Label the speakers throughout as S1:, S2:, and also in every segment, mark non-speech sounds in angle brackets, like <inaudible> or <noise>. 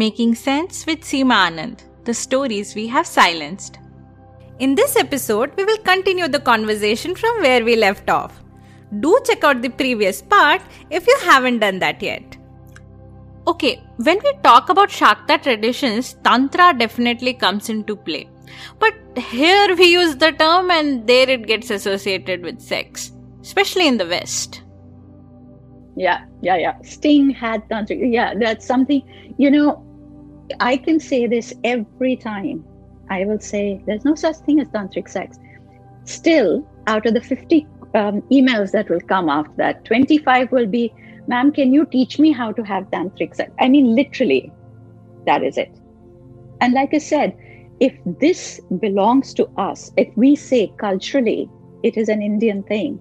S1: Making Sense with Seema Anand The Stories We Have Silenced. In this episode, we will continue the conversation from where we left off. Do check out the previous part if you haven't done that yet. Okay, when we talk about Shakta traditions, Tantra definitely comes into play. But here we use the term and there it gets associated with sex, especially in the West.
S2: Yeah, yeah, yeah. Sting had tantric. Yeah, that's something, you know, I can say this every time. I will say there's no such thing as tantric sex. Still, out of the 50 um, emails that will come after that, 25 will be, ma'am, can you teach me how to have tantric sex? I mean, literally, that is it. And like I said, if this belongs to us, if we say culturally it is an Indian thing,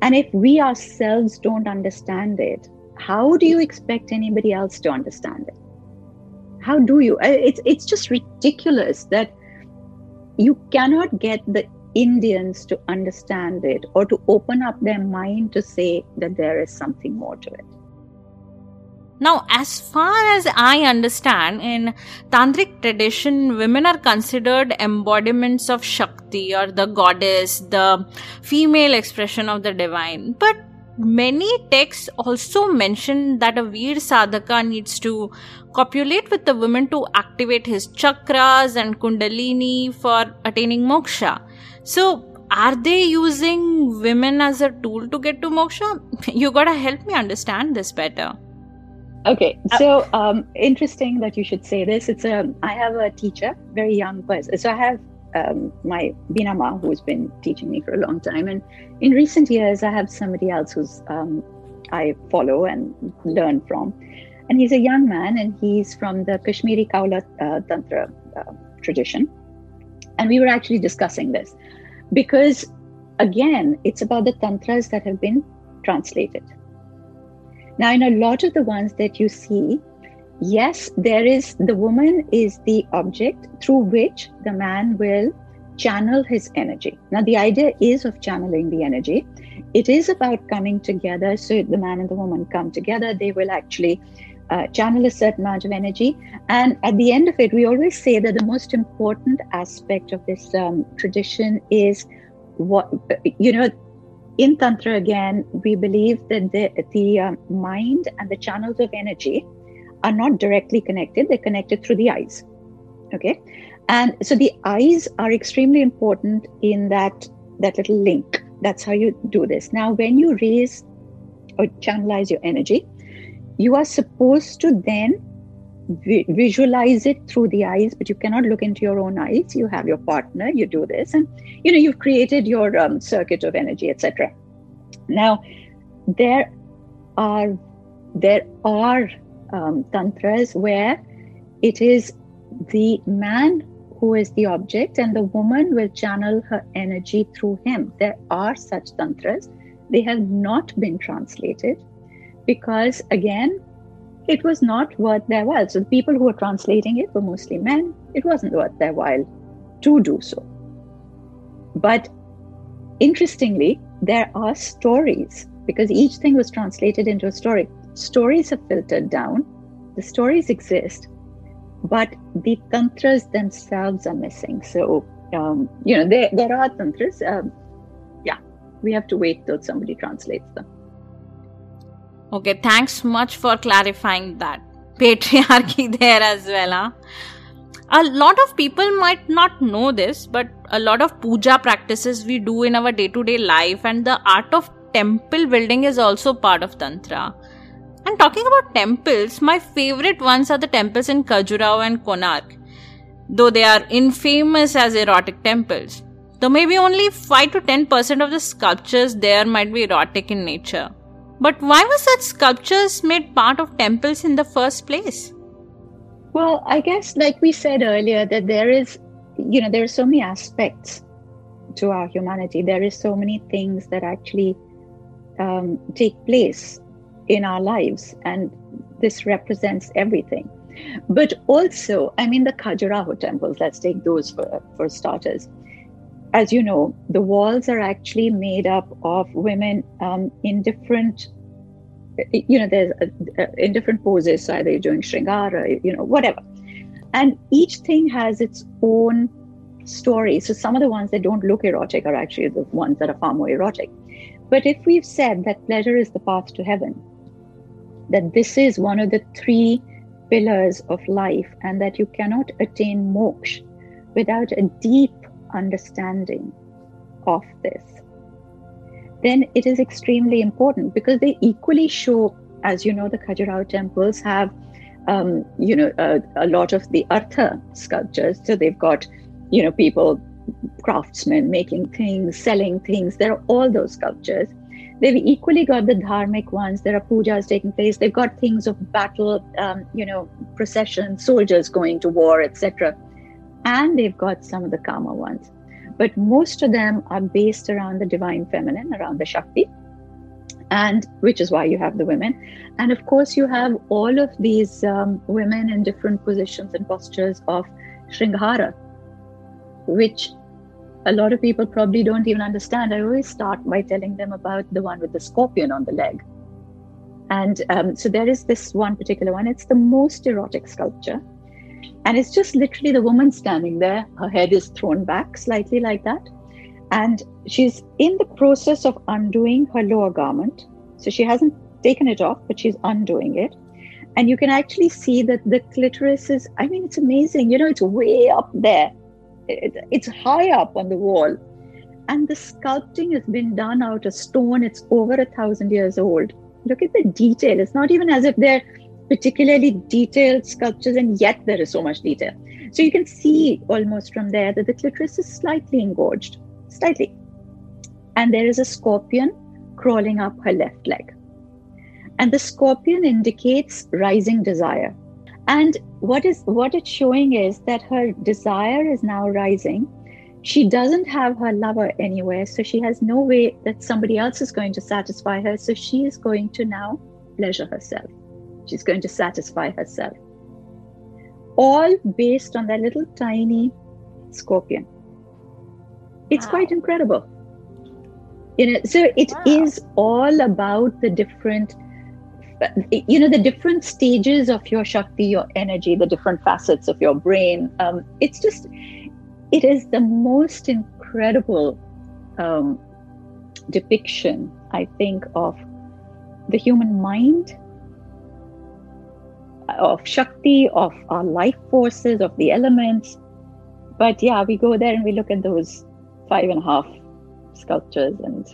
S2: and if we ourselves don't understand it, how do you expect anybody else to understand it? How do you? It's, it's just ridiculous that you cannot get the Indians to understand it or to open up their mind to say that there is something more to it.
S1: Now, as far as I understand, in tantric tradition, women are considered embodiments of Shakti or the goddess, the female expression of the divine. But many texts also mention that a Veer sadhaka needs to copulate with the woman to activate his chakras and kundalini for attaining moksha. So, are they using women as a tool to get to moksha? <laughs> You gotta help me understand this better.
S2: Okay, so um, interesting that you should say this. It's a I have a teacher, very young person. So I have um, my Bina Ma, who's been teaching me for a long time, and in recent years I have somebody else who's um, I follow and learn from, and he's a young man, and he's from the Kashmiri Kaula uh, Tantra uh, tradition, and we were actually discussing this because again, it's about the tantras that have been translated. Now, in a lot of the ones that you see, yes, there is the woman is the object through which the man will channel his energy. Now, the idea is of channeling the energy. It is about coming together. So, the man and the woman come together, they will actually uh, channel a certain amount of energy. And at the end of it, we always say that the most important aspect of this um, tradition is what, you know, in Tantra, again, we believe that the, the uh, mind and the channels of energy are not directly connected, they're connected through the eyes. Okay. And so the eyes are extremely important in that, that little link. That's how you do this. Now, when you raise or channelize your energy, you are supposed to then vi- visualize it through the eyes, but you cannot look into your own eyes. You have your partner, you do this, and you know you've created your um, circuit of energy, etc. Now, there are there are um, tantras where it is the man who is the object and the woman will channel her energy through him. There are such tantras. They have not been translated because, again, it was not worth their while. So the people who were translating it were mostly men. It wasn't worth their while to do so. But interestingly, there are stories because each thing was translated into a story. Stories are filtered down, the stories exist, but the tantras themselves are missing. So, um, you know, there, there are tantras. Um, yeah, we have to wait till somebody translates them.
S1: Okay, thanks much for clarifying that. <laughs> patriarchy there as well. Huh? A lot of people might not know this, but a lot of puja practices we do in our day to day life and the art of temple building is also part of Tantra. And talking about temples, my favorite ones are the temples in Khajuraho and Konark, though they are infamous as erotic temples. Though maybe only 5 to 10% of the sculptures there might be erotic in nature. But why were such sculptures made part of temples in the first place?
S2: Well, I guess, like we said earlier, that there is, you know, there are so many aspects to our humanity. There is so many things that actually um, take place in our lives, and this represents everything. But also, I mean, the Khajuraho temples, let's take those for, for starters. As you know, the walls are actually made up of women um, in different, you know, there's a, a, in different poses, so either you're doing Shringara, you know, whatever. And each thing has its own story. So some of the ones that don't look erotic are actually the ones that are far more erotic. But if we've said that pleasure is the path to heaven, that this is one of the three pillars of life, and that you cannot attain moksha without a deep understanding of this, then it is extremely important because they equally show, as you know, the Khajuraho temples have, um, you know, a, a lot of the Artha sculptures. So they've got, you know, people craftsmen making things, selling things. There are all those sculptures. They've equally got the dharmic ones. There are pujas taking place. They've got things of battle, um, you know, procession, soldiers going to war, etc. And they've got some of the kama ones. But most of them are based around the divine feminine, around the Shakti, and which is why you have the women. And of course, you have all of these um, women in different positions and postures of Shringhara, which a lot of people probably don't even understand. I always start by telling them about the one with the scorpion on the leg. And um, so there is this one particular one. It's the most erotic sculpture. And it's just literally the woman standing there. Her head is thrown back slightly like that. And she's in the process of undoing her lower garment. So she hasn't taken it off, but she's undoing it. And you can actually see that the clitoris is, I mean, it's amazing. You know, it's way up there it's high up on the wall. And the sculpting has been done out of stone. It's over a thousand years old. Look at the detail. It's not even as if they're particularly detailed sculptures and yet there is so much detail. So you can see almost from there that the clitoris is slightly engorged slightly. And there is a scorpion crawling up her left leg. And the scorpion indicates rising desire and what is what it's showing is that her desire is now rising. She doesn't have her lover anywhere so she has no way that somebody else is going to satisfy her. So she is going to now pleasure herself. She's going to satisfy herself. All based on that little tiny scorpion. It's wow. quite incredible. You know so it wow. is all about the different you know the different stages of your shakti your energy the different facets of your brain um, it's just it is the most incredible um, depiction i think of the human mind of shakti of our life forces of the elements. But yeah we go there and we look at those five and a half sculptures and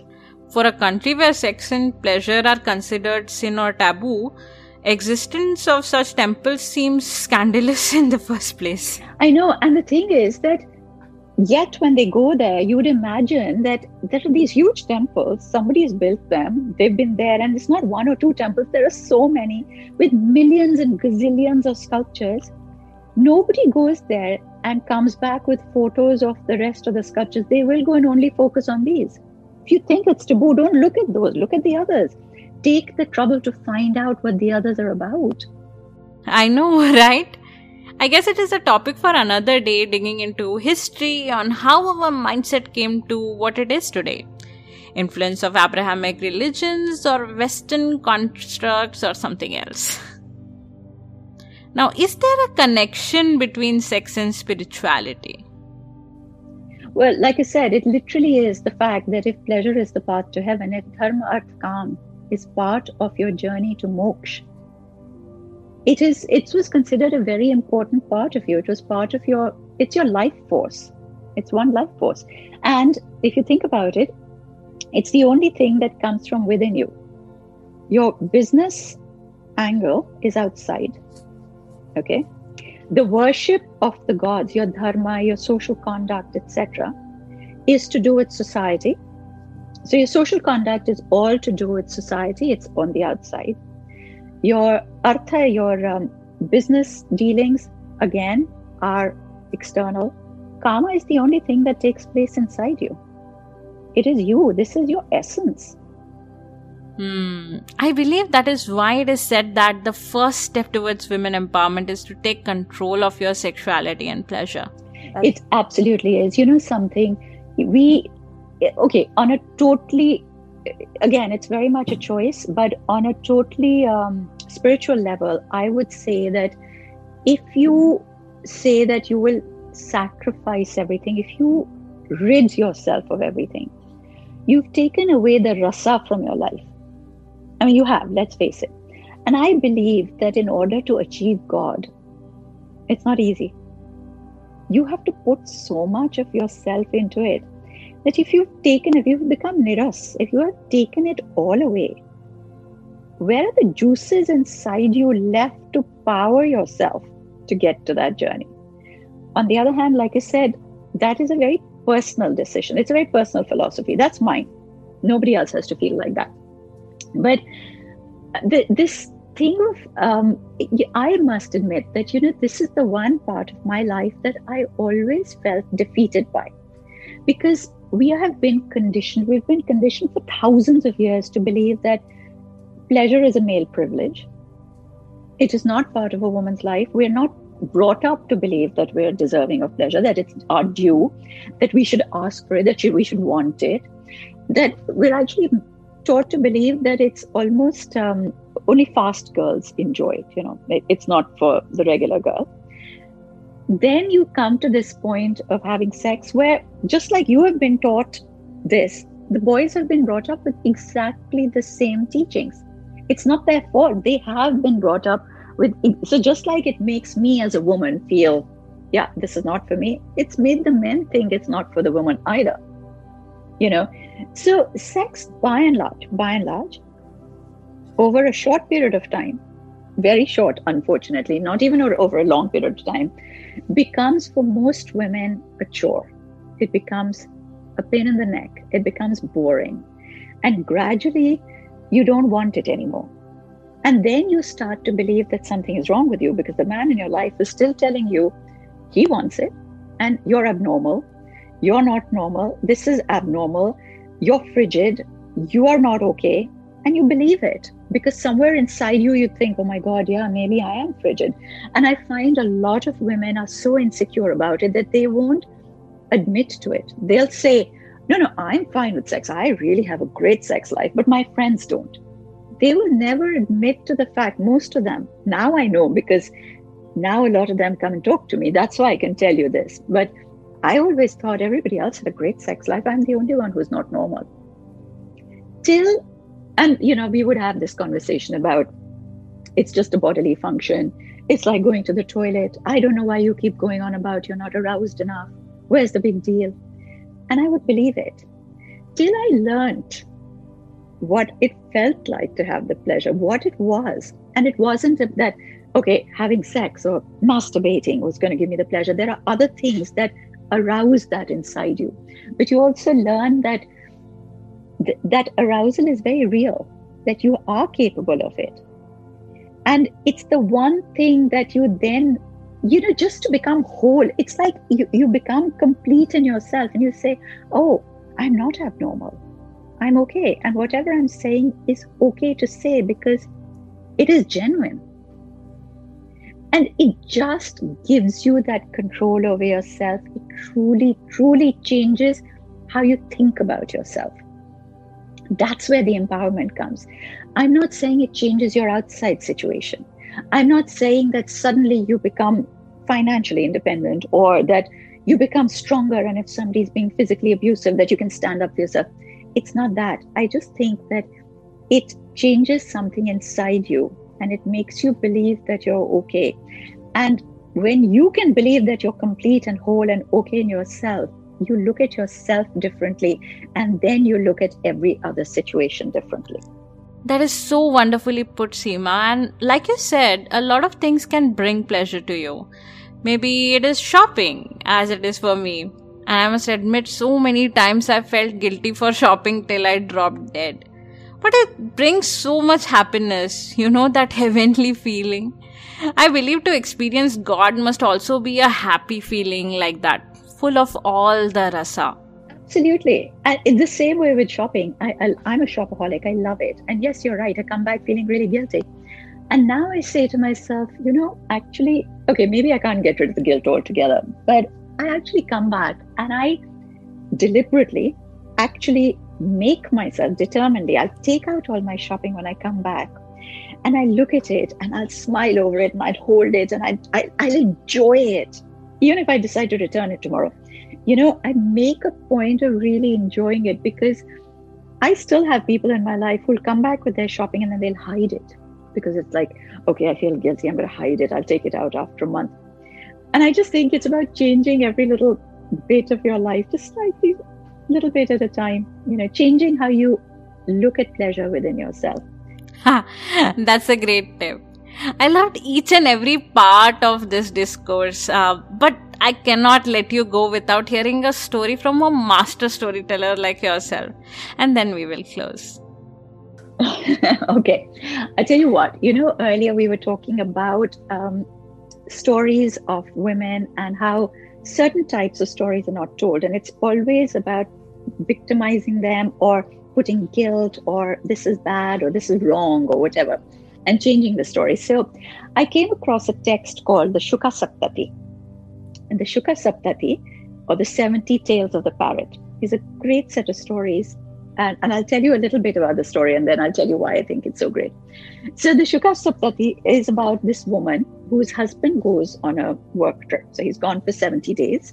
S1: for a country where sex and pleasure are considered sin or taboo, existence of such temples seems scandalous <laughs> in the first place.
S2: I know, and the thing is that yet when they go there, you would imagine that there are these huge temples, somebody has built them, they've been there, and it's not one or two temples, there are so many with millions and gazillions of sculptures. Nobody goes there and comes back with photos of the rest of the sculptures. They will go and only focus on these. If you think it's taboo, don't look at those, look at the others. Take the trouble to find out what the others are about.
S1: I know, <laughs> right? I guess it is a topic for another day digging into history on how our mindset came to what it is today. Influence of Abrahamic religions or Western constructs or something else. <laughs> Now, is there a connection between sex and spirituality?
S2: Well, like I said, it literally is the fact that if pleasure is the path to heaven, if dharma, arth, kam is part of your journey to moksha, it is it was considered a very important part of you. It was part of your it's your life force. It's one life force. And if you think about it it's the only thing that comes from within you. Your business angle is outside. Okay the worship of the gods your dharma your social conduct etc is to do with society so your social conduct is all to do with society it's on the outside your artha, your um, business dealings, again, are external. Kama is the only thing that takes place inside you. It is you. This is your essence.
S1: Hmm. I believe that is why it is said that the first step towards women empowerment is to take control of your sexuality and pleasure.
S2: It absolutely is. You know something? We, okay, on a totally, again, it's very much a choice, but on a totally um, spiritual level, I would say that if you say that you will sacrifice everything, if you rid yourself of everything, you've taken away the rasa from your life. I mean, you have, let's face it. And I believe that in order to achieve God, it's not easy. You have to put so much of yourself into it that if you've taken, if you've become niras, if you have taken it all away, where are the juices inside you left to power yourself to get to that journey? On the other hand, like I said, that is a very personal decision. It's a very personal philosophy. That's mine. Nobody else has to feel like that. But the, this thing of, um, I must admit that, you know, this is the one part of my life that I always felt defeated by. Because we have been conditioned, we've been conditioned for thousands of years to believe that pleasure is a male privilege. It is not part of a woman's life. We're not brought up to believe that we're deserving of pleasure, that it's our due, that we should ask for it, that we should want it, that we're actually taught to believe that it's almost um, only fast girls enjoy it. You know, it's not for the regular girl. Then you come to this point of having sex where, just like you have been taught this, the boys have been brought up with exactly the same teachings it's not their fault they have been brought up with so just like it makes me as a woman feel yeah this is not for me it's made the men think it's not for the woman either you know so sex by and large by and large over a short period of time very short unfortunately not even over a long period of time becomes for most women a chore it becomes a pain in the neck it becomes boring and gradually you don't want it anymore. And then you start to believe that something is wrong with you because the man in your life is still telling you he wants it and you're abnormal. You're not normal. This is abnormal. You're frigid. You are not okay. And you believe it because somewhere inside you, you think, oh my God, yeah, maybe I am frigid. And I find a lot of women are so insecure about it that they won't admit to it. They'll say, no, no, I'm fine with sex. I really have a great sex life, but my friends don't. They will never admit to the fact, most of them. Now I know because now a lot of them come and talk to me. That's why I can tell you this. But I always thought everybody else had a great sex life. I'm the only one who's not normal. Till, and you know, we would have this conversation about it's just a bodily function. It's like going to the toilet. I don't know why you keep going on about you're not aroused enough. Where's the big deal? And I would believe it till I learned what it felt like to have the pleasure, what it was. And it wasn't that, okay, having sex or masturbating was going to give me the pleasure. There are other things that arouse that inside you. But you also learn that th- that arousal is very real, that you are capable of it. And it's the one thing that you then you know just to become whole it's like you, you become complete in yourself and you say oh i'm not abnormal i'm okay and whatever i'm saying is okay to say because it is genuine and it just gives you that control over yourself. It truly truly changes how you think about yourself. That's where the empowerment comes. I'm not saying it changes your outside situation. I'm not saying that suddenly you become financially independent or that you become stronger and if somebody's being physically abusive that you can stand up for yourself. It's not that. I just think that it changes something inside you and it makes you believe that you're okay. And when you can believe that you're complete and whole and okay in yourself, you look at yourself differently and then you look at every other situation differently.
S1: That is so wonderfully put, Seema. And like you said, a lot of things can bring pleasure to you. Maybe it is shopping, as it is for me. And I must admit, so many times I felt guilty for <laughs> shopping till I dropped dead. But it brings so much happiness, you know, that <laughs> heavenly feeling. I believe to experience God must also be a happy feeling like that full of all the rasa.
S2: Absolutely. And in the same way with shopping, I, I, am a shopaholic. I love it. And yes, you're right. I come back feeling really guilty. And now I say to myself, you know, actually, okay, maybe I can't get rid of the guilt altogether, but I actually come back and I deliberately actually make myself determinedly, I'll take out all my shopping when I come back and I look at it and I'll smile over it and I'll hold it and I, I, I'll enjoy it even if I decide to return it tomorrow, you know, I make a point of really enjoying it because I still have people in my life who'll come back with their shopping and then they'll hide it because it's like, okay, I feel guilty. I'm going to hide it. I'll take it out after a month. And I just think it's about changing every little bit of your life, just slightly, little bit at a time, you know, changing how you look at pleasure within yourself. <laughs>
S1: That's a great tip. I loved each and every part of this discourse, uh, but I cannot let you go without hearing a story from a master storyteller like yourself. And then we will close. <laughs>
S2: okay. I tell you what, you know, earlier we were talking about um, stories of women and how certain types of stories are not told. And it's always about victimizing them or putting guilt or this is bad or this is wrong or whatever and changing the story. So I came across a text called the Shuka Saptati. And the Shuka Saptati, or the 70 Tales of the Parrot, is a great set of stories. And, and I'll tell you a little bit about the story and then I'll tell you why I think it's so great. So the Shuka Saptati is about this woman whose husband goes on a work trip. So he's gone for 70 days.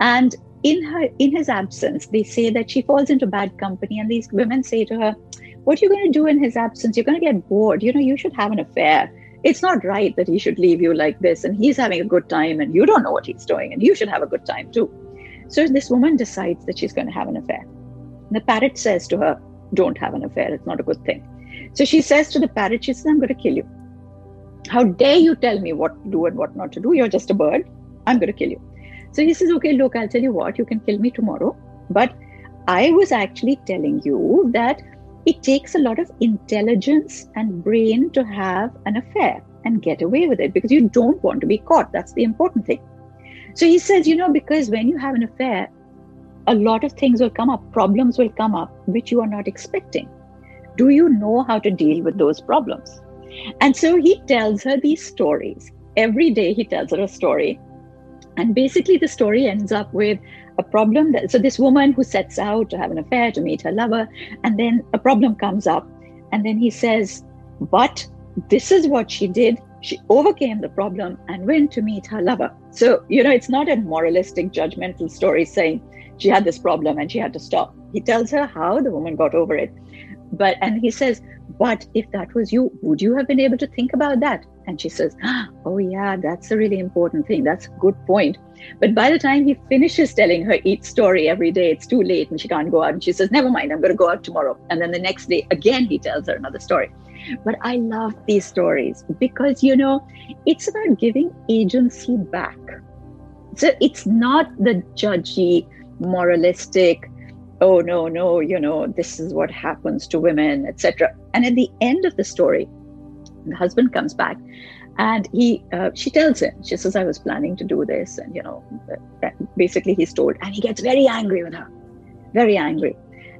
S2: And in her in his absence, they say that she falls into bad company, and these women say to her, what are you going to do in his absence? You're going to get bored. You know, you should have an affair. It's not right that he should leave you like this and he's having a good time and you don't know what he's doing and you should have a good time too. So this woman decides that she's going to have an affair. And the parrot says to her, Don't have an affair. It's not a good thing. So she says to the parrot, She says, I'm going to kill you. How dare you tell me what to do and what not to do? You're just a bird. I'm going to kill you. So he says, Okay, look, I'll tell you what, you can kill me tomorrow. But I was actually telling you that it takes a lot of intelligence and brain to have an affair and get away with it because you don't want to be caught. That's the important thing. So he says, you know, because when you have an affair, a lot of things will come up, problems will come up which you are not expecting. Do you know how to deal with those problems? And so he tells her these stories. Every day he tells her a story. And basically, the story ends up with a problem that so this woman who sets out to have an affair to meet her lover and then a problem comes up. And then he says but this is what she did. She overcame the problem and went to meet her lover. So you know it's not a moralistic judgmental story saying she had this problem and she had to stop. He tells her how the woman got over it but and he says but if that was you would you have been able to think about that and she says <gasps> oh yeah that's a really important thing that's a good point but by the time he finishes telling her each story every day, it's too late and she can't go out. And she says, Never mind, I'm going to go out tomorrow. And then the next day, again, he tells her another story. But I love these stories because, you know, it's about giving agency back. So it's not the judgy, moralistic, oh, no, no, you know, this is what happens to women, etc. And at the end of the story, the husband comes back and he uh, she tells him she says i was planning to do this and you know basically he's told and he gets very angry with her very angry.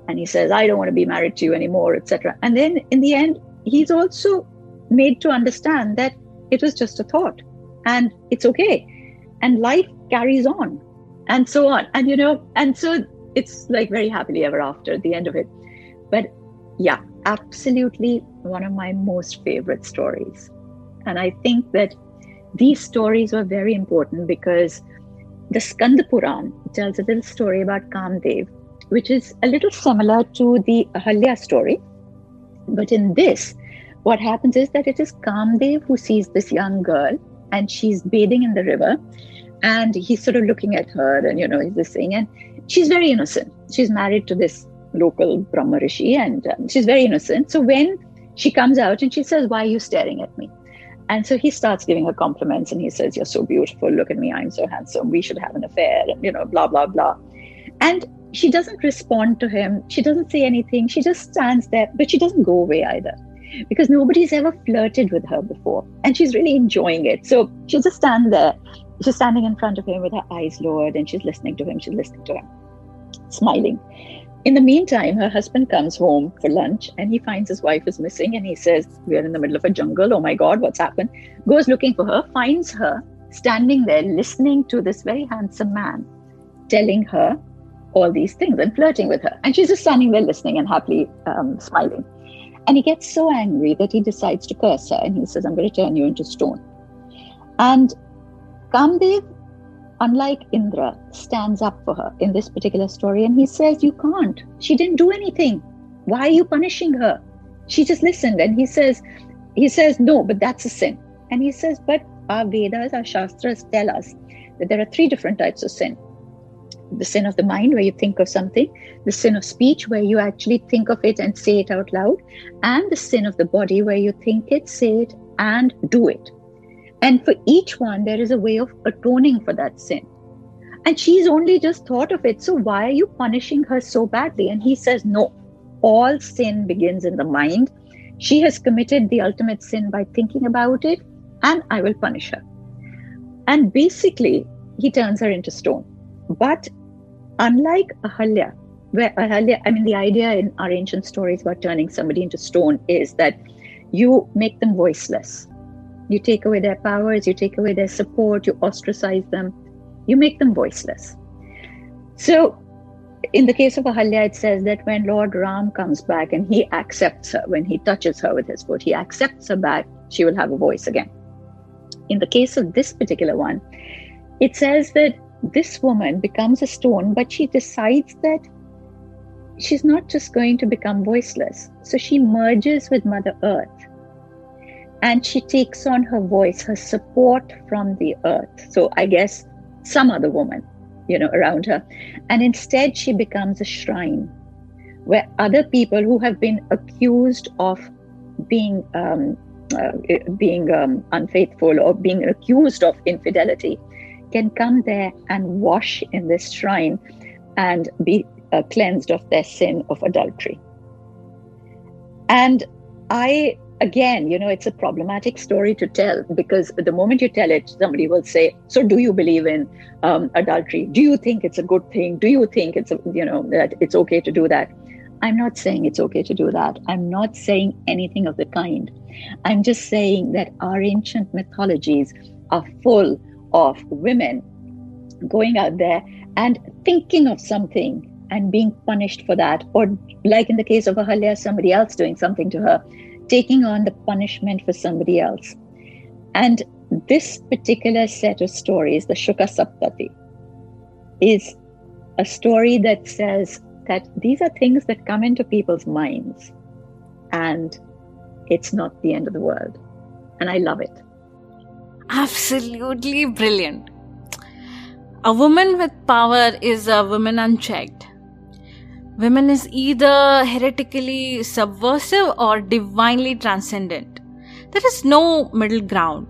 S2: And he says i don't want to be married to you anymore etc and then in the end he's also made to understand that it was just a thought and it's okay. And life carries on and so on. And you know and so it's like very happily ever after at the end of it but yeah absolutely one of my most favorite stories and I think that these stories were very important because the Skanda Puran tells a little story about Kamdev, which is a little similar to the Ahalya story. But in this, what happens is that it is Kamdev who sees this young girl and she's bathing in the river and he's sort of looking at her and you know he's just saying and she's very innocent. She's married to this local brahma rishi and um, she's very innocent. So when she comes out and she says why are you staring at me? And so he starts giving her compliments and he says you're so beautiful. Look at me. I'm so handsome. We should have an affair and you know blah blah blah. And she doesn't respond to him. She doesn't say anything. She just stands there but she doesn't go away either because nobody's ever flirted with her before and she's really enjoying it. So she'll just stand there she's standing in front of him with her eyes lowered and she's listening to him she's listening to him smiling. In the meantime her husband comes home for lunch and he finds his wife is missing and he says we're in the middle of a jungle. Oh my god what's happened? Goes looking for her finds her standing there listening to this very handsome man telling her all these things and flirting with her. And she's just standing there listening and happily um, smiling. And he gets so angry that he decides to curse her and he says, I'm going to turn you into stone. And Kamdev, unlike Indra, stands up for her in this particular story and he says, You can't. She didn't do anything. Why are you punishing her? She just listened. And he says, he says, No, but that's a sin. And he says, But our Vedas, our Shastras tell us that there are three different types of sin the sin of the mind, where you think of something, the sin of speech, where you actually think of it and say it out loud, and the sin of the body, where you think it, say it, and do it. And for each one, there is a way of atoning for that sin. And she's only just thought of it. So why are you punishing her so badly? And he says, No, all sin begins in the mind. She has committed the ultimate sin by thinking about it, and I will punish her. And basically, he turns her into stone. But unlike Ahalya, where Ahalya, I mean, the idea in our ancient stories about turning somebody into stone is that you make them voiceless. You take away their powers, you take away their support, you ostracize them, you make them voiceless. So, in the case of Ahalya, it says that when Lord Ram comes back and he accepts her, when he touches her with his foot, he accepts her back, she will have a voice again. In the case of this particular one, it says that this woman becomes a stone, but she decides that she's not just going to become voiceless. So she merges with Mother Earth and she takes on her voice, her support from the earth. So I guess some other woman, you know, around her. And instead, she becomes a shrine where other people who have been accused of being um, uh, being um, unfaithful or being accused of infidelity can come there and wash in this shrine and be uh, cleansed of their sin of adultery. And I, again, you know, it's a problematic story to tell because the moment you tell it, somebody will say, So, do you believe in um, adultery? Do you think it's a good thing? Do you think it's, a, you know, that it's okay to do that? I'm not saying it's okay to do that. I'm not saying anything of the kind. I'm just saying that our ancient mythologies are full of women going out there and thinking of something and being punished for that, or like in the case of Ahalya, somebody else doing something to her, taking on the punishment for somebody else. And this particular set of stories, the Shuka Saptati, is a story that says that these are things that come into people's minds and it's not the end of the world. And I love it.
S1: Absolutely brilliant. A woman with power is a woman unchecked. Women is either heretically subversive or divinely transcendent. There is no middle ground.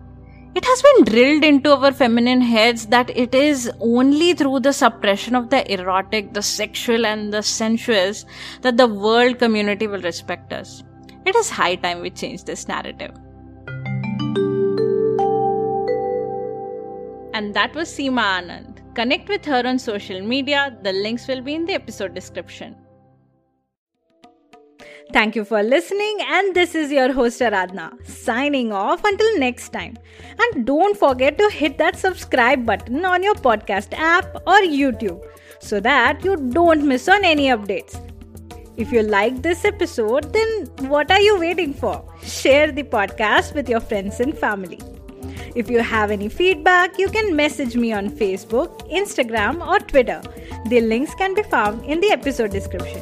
S1: It has been drilled into our feminine heads that it is only through the suppression of the erotic, the sexual, and the sensuous that the world community will respect us. It is high time we change this narrative. And that was Seema Anand. Connect with her on social media. The links will be in the episode description. Thank you for listening, and this is your host Aradhna signing off until next time. And don't forget to hit that subscribe button on your podcast app or YouTube so that you don't miss on any updates. If you like this episode, then what are you waiting for? Share the podcast with your friends and family. If you have any feedback, you can message me on Facebook, Instagram, or Twitter. The links can be found in the episode description.